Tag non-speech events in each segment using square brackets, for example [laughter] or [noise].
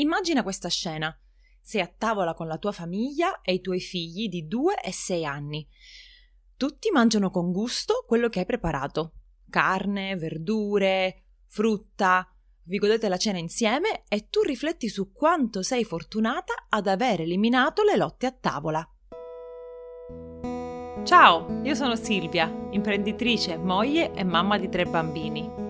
Immagina questa scena. Sei a tavola con la tua famiglia e i tuoi figli di 2 e 6 anni. Tutti mangiano con gusto quello che hai preparato. Carne, verdure, frutta. Vi godete la cena insieme e tu rifletti su quanto sei fortunata ad aver eliminato le lotte a tavola. Ciao, io sono Silvia, imprenditrice, moglie e mamma di tre bambini.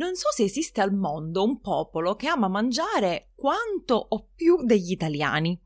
Non so se esiste al mondo un popolo che ama mangiare quanto o più degli italiani.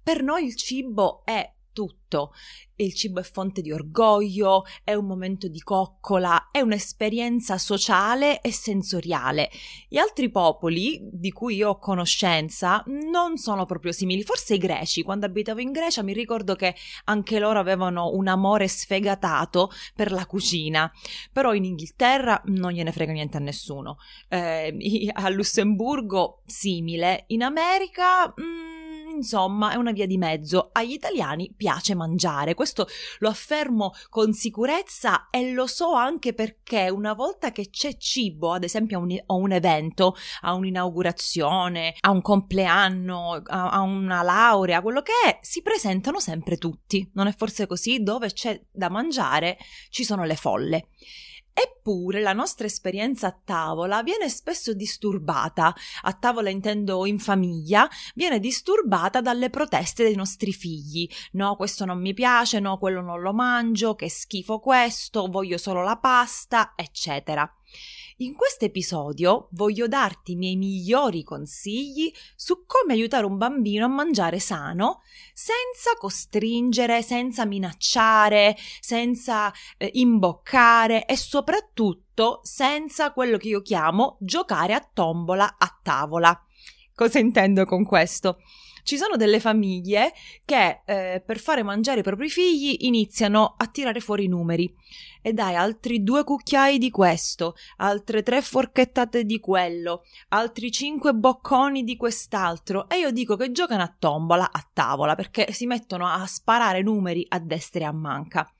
Per noi il cibo è tutto. Il cibo è fonte di orgoglio, è un momento di coccola, è un'esperienza sociale e sensoriale. Gli altri popoli di cui io ho conoscenza non sono proprio simili. Forse i greci, quando abitavo in Grecia mi ricordo che anche loro avevano un amore sfegatato per la cucina. Però in Inghilterra non gliene frega niente a nessuno. Eh, a Lussemburgo simile. In America... Mm, insomma è una via di mezzo. Agli italiani piace mangiare, questo lo affermo con sicurezza e lo so anche perché una volta che c'è cibo, ad esempio a un, a un evento, a un'inaugurazione, a un compleanno, a, a una laurea, quello che è, si presentano sempre tutti. Non è forse così? Dove c'è da mangiare ci sono le folle. Eppure la nostra esperienza a tavola viene spesso disturbata, a tavola intendo in famiglia, viene disturbata dalle proteste dei nostri figli. No, questo non mi piace, no, quello non lo mangio, che schifo questo, voglio solo la pasta, eccetera. In questo episodio voglio darti i miei migliori consigli su come aiutare un bambino a mangiare sano senza costringere, senza minacciare, senza eh, imboccare e soprattutto senza quello che io chiamo giocare a tombola a tavola. Cosa intendo con questo? Ci sono delle famiglie che eh, per fare mangiare i propri figli iniziano a tirare fuori i numeri e dai altri due cucchiai di questo, altre tre forchettate di quello, altri cinque bocconi di quest'altro e io dico che giocano a tombola a tavola perché si mettono a sparare numeri a destra e a manca.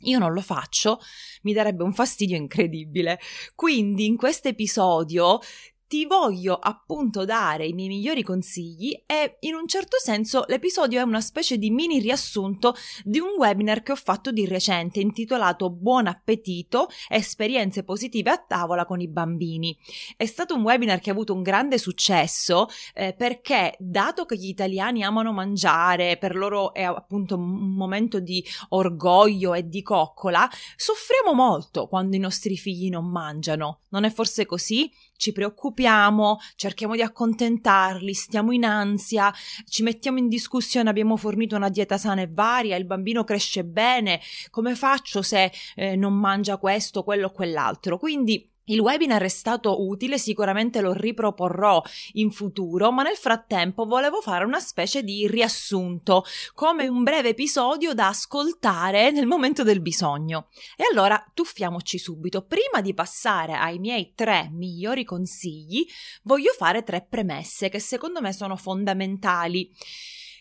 Io non lo faccio, mi darebbe un fastidio incredibile. Quindi in questo episodio ti voglio appunto dare i miei migliori consigli e in un certo senso l'episodio è una specie di mini riassunto di un webinar che ho fatto di recente intitolato Buon appetito, esperienze positive a tavola con i bambini. È stato un webinar che ha avuto un grande successo eh, perché dato che gli italiani amano mangiare, per loro è appunto un momento di orgoglio e di coccola, soffriamo molto quando i nostri figli non mangiano. Non è forse così? Ci preoccupiamo cerchiamo di accontentarli, stiamo in ansia, ci mettiamo in discussione, abbiamo fornito una dieta sana e varia, il bambino cresce bene, come faccio se eh, non mangia questo, quello o quell'altro? Quindi il webinar è stato utile, sicuramente lo riproporrò in futuro, ma nel frattempo volevo fare una specie di riassunto, come un breve episodio da ascoltare nel momento del bisogno. E allora tuffiamoci subito. Prima di passare ai miei tre migliori consigli, voglio fare tre premesse che secondo me sono fondamentali.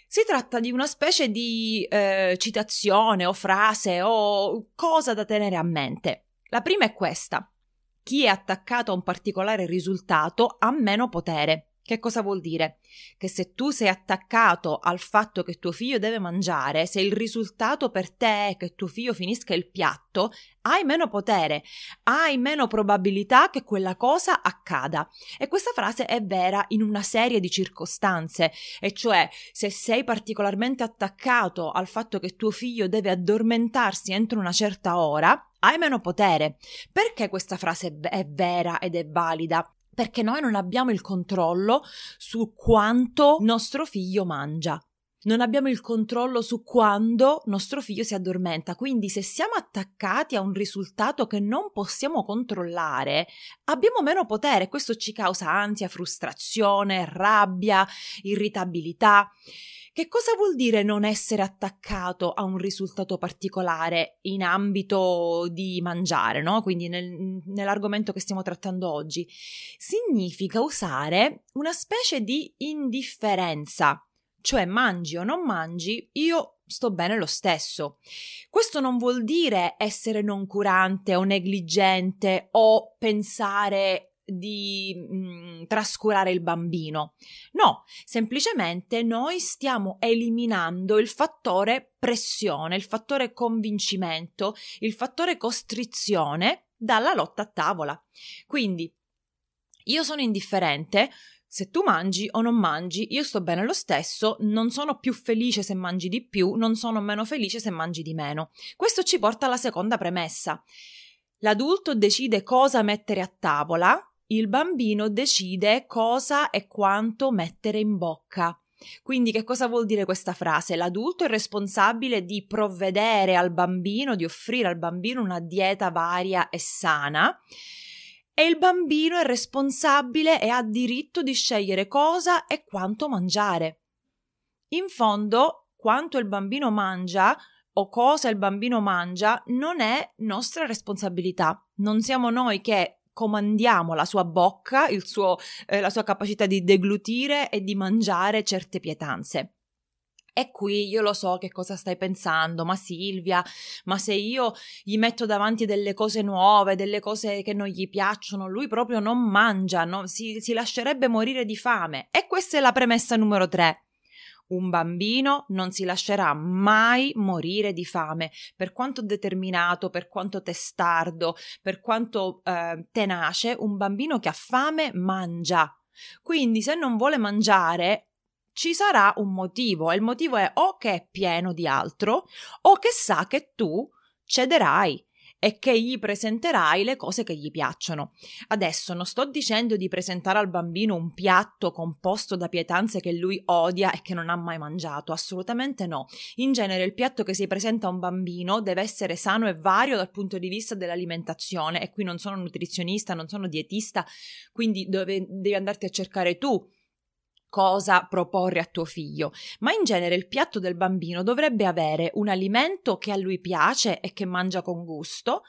Si tratta di una specie di eh, citazione o frase o cosa da tenere a mente. La prima è questa. Chi è attaccato a un particolare risultato ha meno potere. Che cosa vuol dire? Che se tu sei attaccato al fatto che tuo figlio deve mangiare, se il risultato per te è che tuo figlio finisca il piatto, hai meno potere, hai meno probabilità che quella cosa accada. E questa frase è vera in una serie di circostanze, e cioè se sei particolarmente attaccato al fatto che tuo figlio deve addormentarsi entro una certa ora, hai meno potere. Perché questa frase è vera ed è valida? Perché noi non abbiamo il controllo su quanto nostro figlio mangia. non abbiamo il controllo su quando nostro figlio si addormenta, quindi se siamo attaccati a un risultato che non possiamo controllare, abbiamo meno potere, questo ci causa ansia, frustrazione, rabbia, irritabilità. Che cosa vuol dire non essere attaccato a un risultato particolare in ambito di mangiare, no? Quindi nel, nell'argomento che stiamo trattando oggi? Significa usare una specie di indifferenza, cioè mangi o non mangi, io sto bene lo stesso. Questo non vuol dire essere noncurante o negligente o pensare di mh, mm, trascurare il bambino. No, semplicemente noi stiamo eliminando il fattore pressione, il fattore convincimento, il fattore costrizione dalla lotta a tavola. Quindi io sono indifferente, se tu mangi o non mangi, io sto bene lo stesso, non sono più felice se mangi di più, non sono meno felice se mangi di meno. Questo ci porta alla seconda premessa. L'adulto decide cosa mettere a tavola, il bambino decide cosa e quanto mettere in bocca. Quindi che cosa vuol dire questa frase? L'adulto è responsabile di provvedere al bambino, di offrire al bambino una dieta varia e sana e il bambino è responsabile e ha diritto di scegliere cosa e quanto mangiare. In fondo, quanto il bambino mangia o cosa il bambino mangia non è nostra responsabilità. Non siamo noi che comandiamo la sua bocca, suo, eh, la sua capacità di deglutire e di mangiare certe pietanze. E qui io lo so che cosa stai pensando, ma Silvia, ma se io gli metto davanti delle cose nuove, delle cose che non gli piacciono, lui proprio non mangia, no? si, si lascerebbe morire di fame. E questa è la premessa numero tre. Un bambino non si lascerà mai morire di fame, per quanto determinato, per quanto testardo, per quanto eh, tenace, un bambino che ha fame mangia. Quindi se non vuole mangiare, ci sarà un motivo e il motivo è o che è pieno di altro o che sa che tu cederai e che gli presenterai le cose che gli piacciono. Adesso non sto dicendo di presentare al bambino un piatto composto da pietanze che lui odia e che non ha mai mangiato, assolutamente no. In genere il piatto che si presenta a un bambino deve essere sano e vario dal punto di vista dell'alimentazione e qui non sono nutrizionista, non sono dietista, quindi dove devi andarti a cercare tu cosa proporre a tuo figlio, ma in genere il piatto del bambino dovrebbe avere un alimento che a lui piace e che mangia con gusto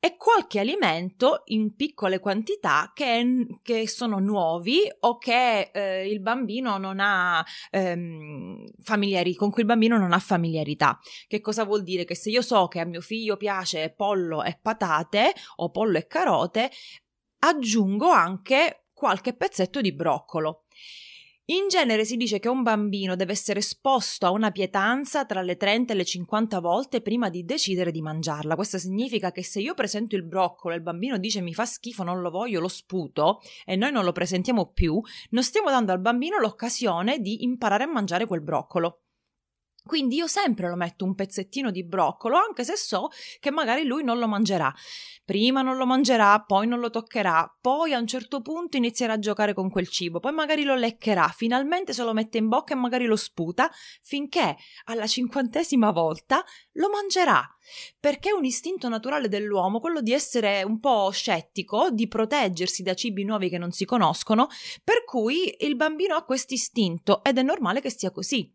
e qualche alimento in piccole quantità che, che sono nuovi o che eh, il bambino non ha ehm, familiari, con cui il bambino non ha familiarità. Che cosa vuol dire? Che se io so che a mio figlio piace pollo e patate o pollo e carote, aggiungo anche qualche pezzetto di broccolo. In genere si dice che un bambino deve essere esposto a una pietanza tra le 30 e le 50 volte prima di decidere di mangiarla. Questo significa che se io presento il broccolo e il bambino dice mi fa schifo, non lo voglio, lo sputo e noi non lo presentiamo più, non stiamo dando al bambino l'occasione di imparare a mangiare quel broccolo. Quindi io sempre lo metto un pezzettino di broccolo, anche se so che magari lui non lo mangerà. Prima non lo mangerà, poi non lo toccherà, poi a un certo punto inizierà a giocare con quel cibo, poi magari lo leccherà, finalmente se lo mette in bocca e magari lo sputa, finché alla cinquantesima volta lo mangerà. Perché è un istinto naturale dell'uomo quello di essere un po' scettico, di proteggersi da cibi nuovi che non si conoscono, per cui il bambino ha questo istinto ed è normale che sia così.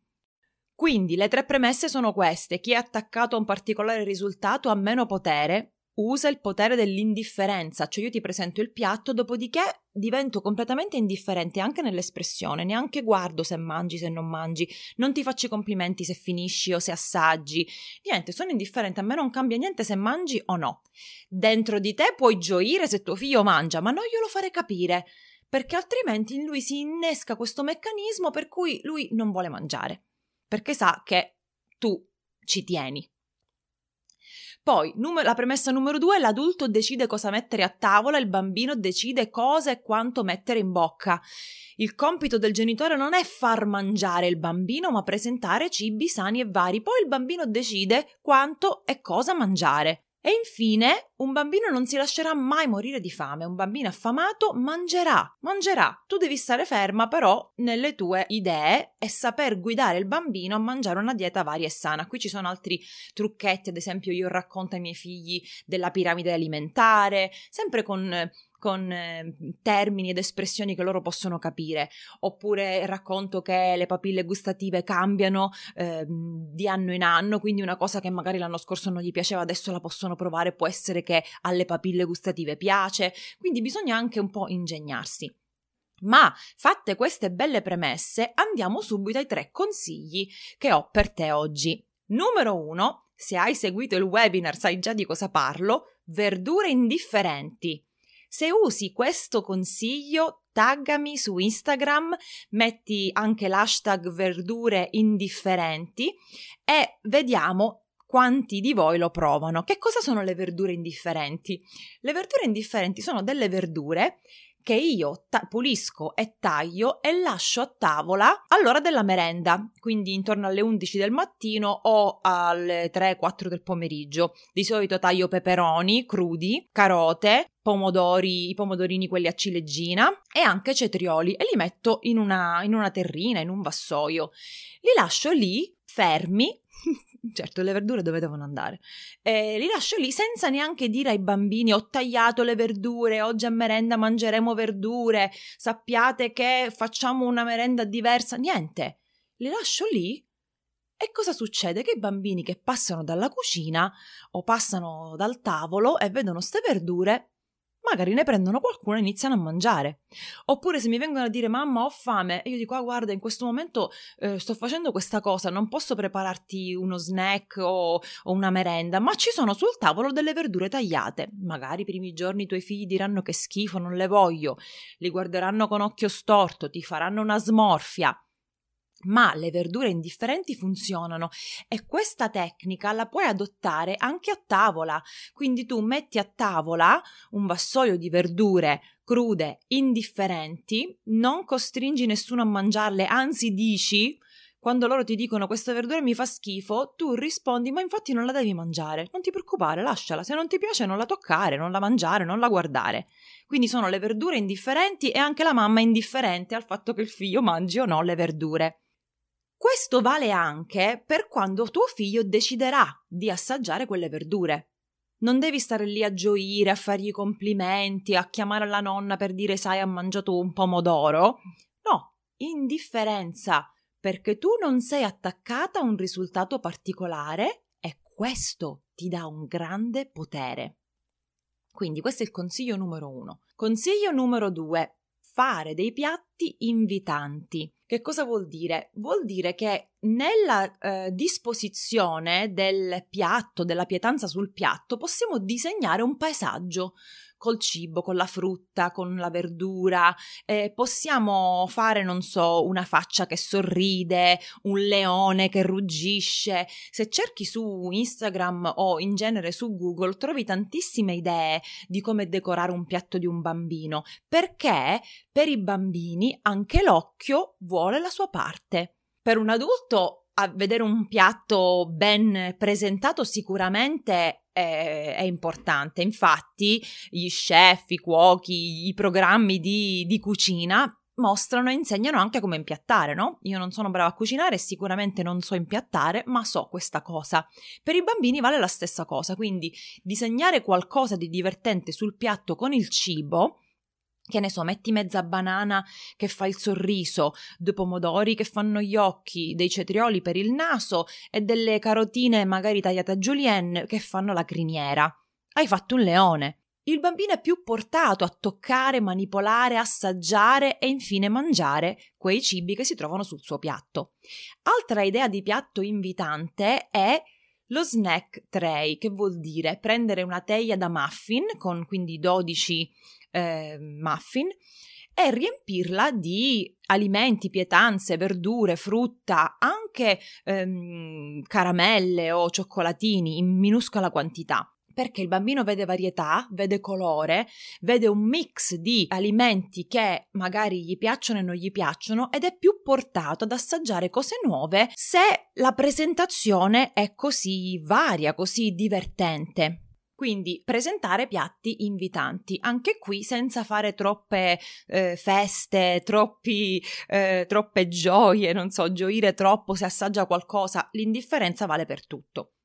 Quindi le tre premesse sono queste. Chi è attaccato a un particolare risultato ha meno potere, usa il potere dell'indifferenza, cioè io ti presento il piatto, dopodiché divento completamente indifferente anche nell'espressione, neanche guardo se mangi, se non mangi, non ti faccio i complimenti se finisci o se assaggi, niente, sono indifferente, a me non cambia niente se mangi o no. Dentro di te puoi gioire se tuo figlio mangia, ma non glielo fare capire, perché altrimenti in lui si innesca questo meccanismo per cui lui non vuole mangiare perché sa che tu ci tieni. Poi, num- la premessa numero due, l'adulto decide cosa mettere a tavola, il bambino decide cosa e quanto mettere in bocca. Il compito del genitore non è far mangiare il bambino, ma presentare cibi sani e vari. Poi il bambino decide quanto e cosa mangiare. E infine, un bambino non si lascerà mai morire di fame, un bambino affamato mangerà, mangerà. Tu devi stare ferma però nelle tue idee e saper guidare il bambino a mangiare una dieta varia e sana. Qui ci sono altri trucchetti, ad esempio io racconto ai miei figli della piramide alimentare, sempre con con eh, termini ed espressioni che loro possono capire, oppure racconto che le papille gustative cambiano eh, di anno in anno, quindi una cosa che magari l'anno scorso non gli piaceva adesso la possono provare, può essere che alle papille gustative piace, quindi bisogna anche un po' ingegnarsi. Ma fatte queste belle premesse, andiamo subito ai tre consigli che ho per te oggi. Numero uno, se hai seguito il webinar sai già di cosa parlo, verdure indifferenti. Se usi questo consiglio, taggami su Instagram, metti anche l'hashtag verdure indifferenti e vediamo quanti di voi lo provano. Che cosa sono le verdure indifferenti? Le verdure indifferenti sono delle verdure che io ta- pulisco e taglio e lascio a tavola all'ora della merenda, quindi intorno alle 11 del mattino o alle 3-4 del pomeriggio. Di solito taglio peperoni crudi, carote, pomodori, i pomodorini quelli a ciliegina e anche cetrioli e li metto in una, in una terrina, in un vassoio. Li lascio lì fermi [laughs] certo le verdure dove devono andare? E li lascio lì senza neanche dire ai bambini ho tagliato le verdure oggi a merenda mangeremo verdure sappiate che facciamo una merenda diversa. Niente li lascio lì. E cosa succede? Che i bambini che passano dalla cucina o passano dal tavolo e vedono ste verdure magari ne prendono qualcuno e iniziano a mangiare. Oppure se mi vengono a dire mamma ho fame e io dico ah guarda in questo momento eh, sto facendo questa cosa, non posso prepararti uno snack o, o, una merenda, ma ci sono sul tavolo delle verdure tagliate. Magari i primi giorni i tuoi figli diranno che schifo, non le voglio, li guarderanno con occhio storto, ti faranno una smorfia ma le verdure indifferenti funzionano e questa tecnica la puoi adottare anche a tavola. Quindi tu metti a tavola un vassoio di verdure crude, indifferenti, non costringi nessuno a mangiarle, anzi dici quando loro ti dicono questa verdura mi fa schifo, tu rispondi ma infatti non la devi mangiare, non ti preoccupare, lasciala, se non ti piace non la toccare, non la mangiare, non la guardare. Quindi sono le verdure indifferenti e anche la mamma è indifferente al fatto che il figlio mangi o no le verdure. Questo vale anche per quando tuo figlio deciderà di assaggiare quelle verdure. Non devi stare lì a gioire, a fargli complimenti, a chiamare la nonna per dire sai ha mangiato un pomodoro. No, indifferenza, perché tu non sei attaccata a un risultato particolare e questo ti dà un grande potere. Quindi questo è il consiglio numero uno. Consiglio numero due, fare dei piatti invitanti. Che cosa vuol dire? Vuol dire che nella eh, disposizione del piatto, della pietanza sul piatto, possiamo disegnare un paesaggio col cibo, con la frutta, con la verdura. Eh, possiamo fare, non so, una faccia che sorride, un leone che ruggisce. Se cerchi su Instagram o in genere su Google trovi tantissime idee di come decorare un piatto di un bambino, perché per i bambini anche l'occhio vuole la sua parte. Per un adulto a vedere un piatto ben presentato sicuramente è, è, importante. Infatti, gli chef, i cuochi, i programmi di, di cucina mostrano e insegnano anche come impiattare, no? Io non sono brava a cucinare sicuramente non so impiattare, ma so questa cosa. Per i bambini vale la stessa cosa, quindi disegnare qualcosa di divertente sul piatto con il cibo che ne so, metti mezza banana che fa il sorriso, due pomodori che fanno gli occhi, dei cetrioli per il naso e delle carotine magari tagliate a julienne che fanno la criniera. Hai fatto un leone. Il bambino è più portato a toccare, manipolare, assaggiare e infine mangiare quei cibi che si trovano sul suo piatto. Altra idea di piatto invitante è lo snack tray, che vuol dire prendere una teglia da muffin con quindi 12 eh, muffin e riempirla di alimenti, pietanze, verdure, frutta, anche ehm, caramelle o cioccolatini in minuscola quantità perché il bambino vede varietà, vede colore, vede un mix di alimenti che magari gli piacciono e non gli piacciono ed è più portato ad assaggiare cose nuove se la presentazione è così varia, così divertente. Quindi presentare piatti invitanti, anche qui senza fare troppe eh, feste, troppi, eh, troppe gioie, non so, gioire troppo se assaggia qualcosa, l'indifferenza vale per tutto.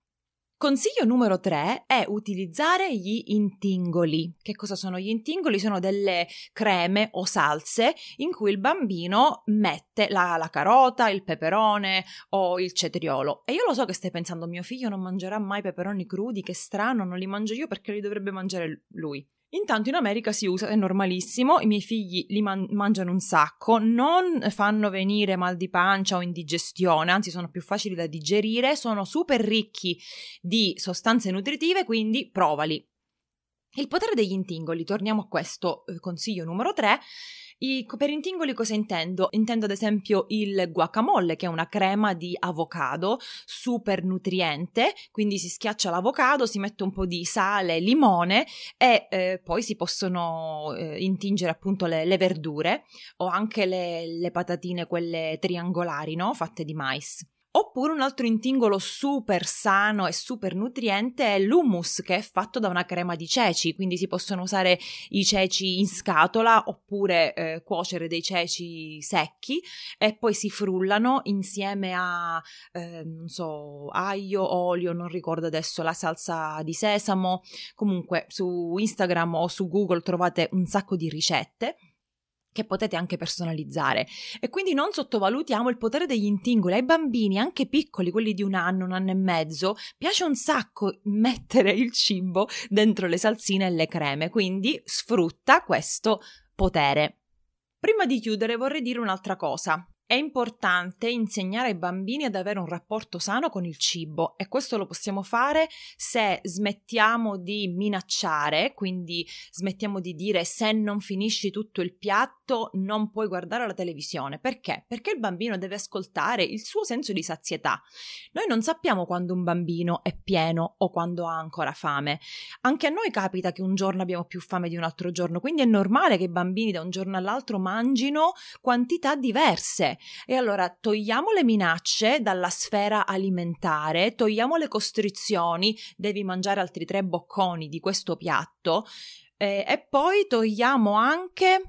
Consiglio numero 3 è utilizzare gli intingoli. Che cosa sono gli intingoli? Sono delle creme o salse in cui il bambino mette la, la carota, il peperone o il cetriolo. E io lo so che stai pensando, mio figlio non mangerà mai peperoni crudi, che strano, non li mangio io perché li dovrebbe mangiare lui. Intanto in America si usa, è normalissimo, i miei figli li man- mangiano un sacco, non fanno venire mal di pancia o indigestione, anzi sono più facili da digerire, sono super ricchi di sostanze nutritive, quindi provali. Il potere degli intingoli, torniamo a questo eh, consiglio numero 3, i, per intingoli cosa intendo? Intendo ad esempio il guacamole, che è una crema di avocado super nutriente, quindi si schiaccia l'avocado, si mette un po' di sale, limone e eh, poi si possono eh, intingere appunto le, le, verdure o anche le, le patatine, quelle triangolari, no? Fatte di mais. Oppure un altro intingolo super sano e super nutriente è l'hummus che è fatto da una crema di ceci, quindi si possono usare i ceci in scatola oppure eh, cuocere dei ceci secchi e poi si frullano insieme a, eh, non so, aglio, olio, non ricordo adesso la salsa di sesamo. Comunque su Instagram o su Google trovate un sacco di ricette che potete anche personalizzare. E quindi non sottovalutiamo il potere degli intingoli. Ai bambini, anche piccoli, quelli di un anno, un anno e mezzo, piace un sacco mettere il cibo dentro le salsine e le creme, quindi sfrutta questo potere. Prima di chiudere vorrei dire un'altra cosa. È importante insegnare ai bambini ad avere un rapporto sano con il cibo e questo lo possiamo fare se smettiamo di minacciare, quindi smettiamo di dire se non finisci tutto il piatto non puoi guardare la televisione. Perché? Perché il bambino deve ascoltare il suo senso di sazietà. Noi non sappiamo quando un bambino è pieno o quando ha ancora fame. Anche a noi capita che un giorno abbiamo più fame di un altro giorno, quindi è normale che i bambini da un giorno all'altro mangino quantità diverse e allora togliamo le minacce dalla sfera alimentare, togliamo le costrizioni, devi mangiare altri tre bocconi di questo piatto eh, e poi togliamo anche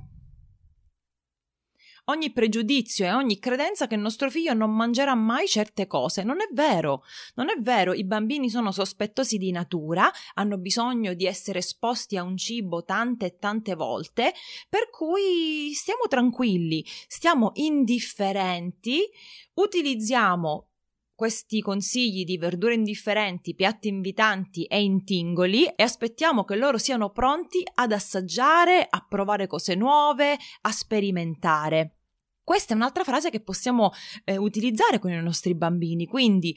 ogni pregiudizio e ogni credenza che il nostro figlio non mangerà mai certe cose. Non è vero, non è vero, i bambini sono sospettosi di natura, hanno bisogno di essere esposti a un cibo tante e tante volte, per cui stiamo tranquilli, stiamo indifferenti, utilizziamo questi consigli di verdure indifferenti, piatti invitanti e intingoli e aspettiamo che loro siano pronti ad assaggiare, a provare cose nuove, a sperimentare. Questa è un'altra frase che possiamo eh, utilizzare con i nostri bambini, quindi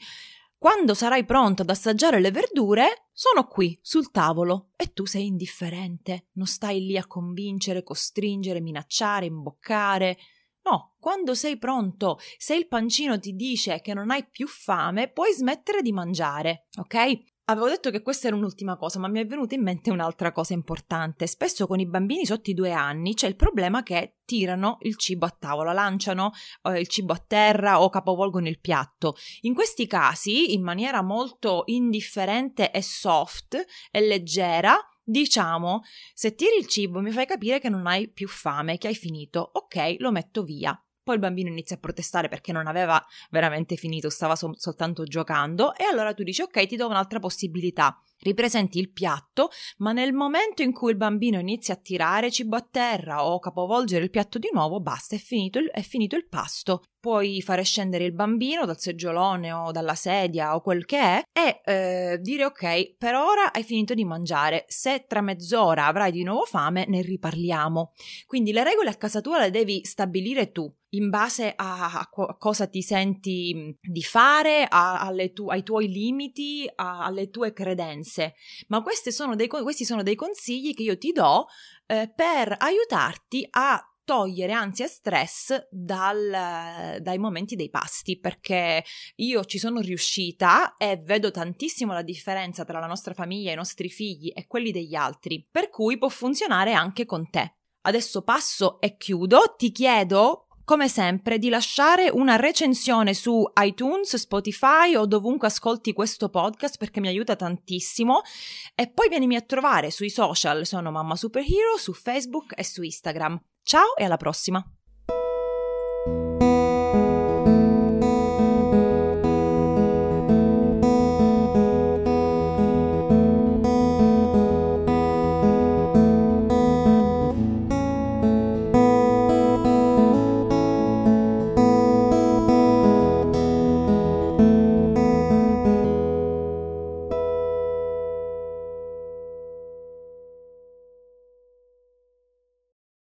quando sarai pronto ad assaggiare le verdure, sono qui sul tavolo e tu sei indifferente, non stai lì a convincere, costringere, minacciare, imboccare. No, quando sei pronto, se il pancino ti dice che non hai più fame, puoi smettere di mangiare, ok? Avevo detto che questa era un'ultima cosa, ma mi è venuta in mente un'altra cosa importante. Spesso con i bambini sotto i due anni c'è il problema che tirano il cibo a tavola, lanciano eh, il cibo a terra o capovolgono il piatto. In questi casi, in maniera molto indifferente e soft e leggera, diciamo, se tiri il cibo mi fai capire che non hai più fame, che hai finito, ok, lo metto via. Poi il bambino inizia a protestare perché non aveva veramente finito, stava so- soltanto giocando e allora tu dici ok, ti do un'altra possibilità ripresenti il piatto, ma nel momento in cui il bambino inizia a tirare cibo a terra o capovolgere il piatto di nuovo, basta, è finito il, è finito il pasto. Puoi fare scendere il bambino dal seggiolone o dalla sedia o quel che è e eh, dire ok, per ora hai finito di mangiare, se tra mezz'ora avrai di nuovo fame ne riparliamo. Quindi le regole a casa tua le devi stabilire tu in base a, a, a cosa ti senti di fare, a, tu, ai tuoi limiti, alle tue credenze ma sono dei, questi sono dei consigli che io ti do eh, per aiutarti a togliere ansia e stress dal, dai momenti dei pasti perché io ci sono riuscita e vedo tantissimo la differenza tra la nostra famiglia, i nostri figli e quelli degli altri, per cui può funzionare anche con te. Adesso passo e chiudo, ti chiedo come sempre, di lasciare una recensione su iTunes, Spotify o dovunque ascolti questo podcast perché mi aiuta tantissimo. E poi vienimi a trovare sui social, sono Mamma Superhero, su Facebook e su Instagram. Ciao e alla prossima!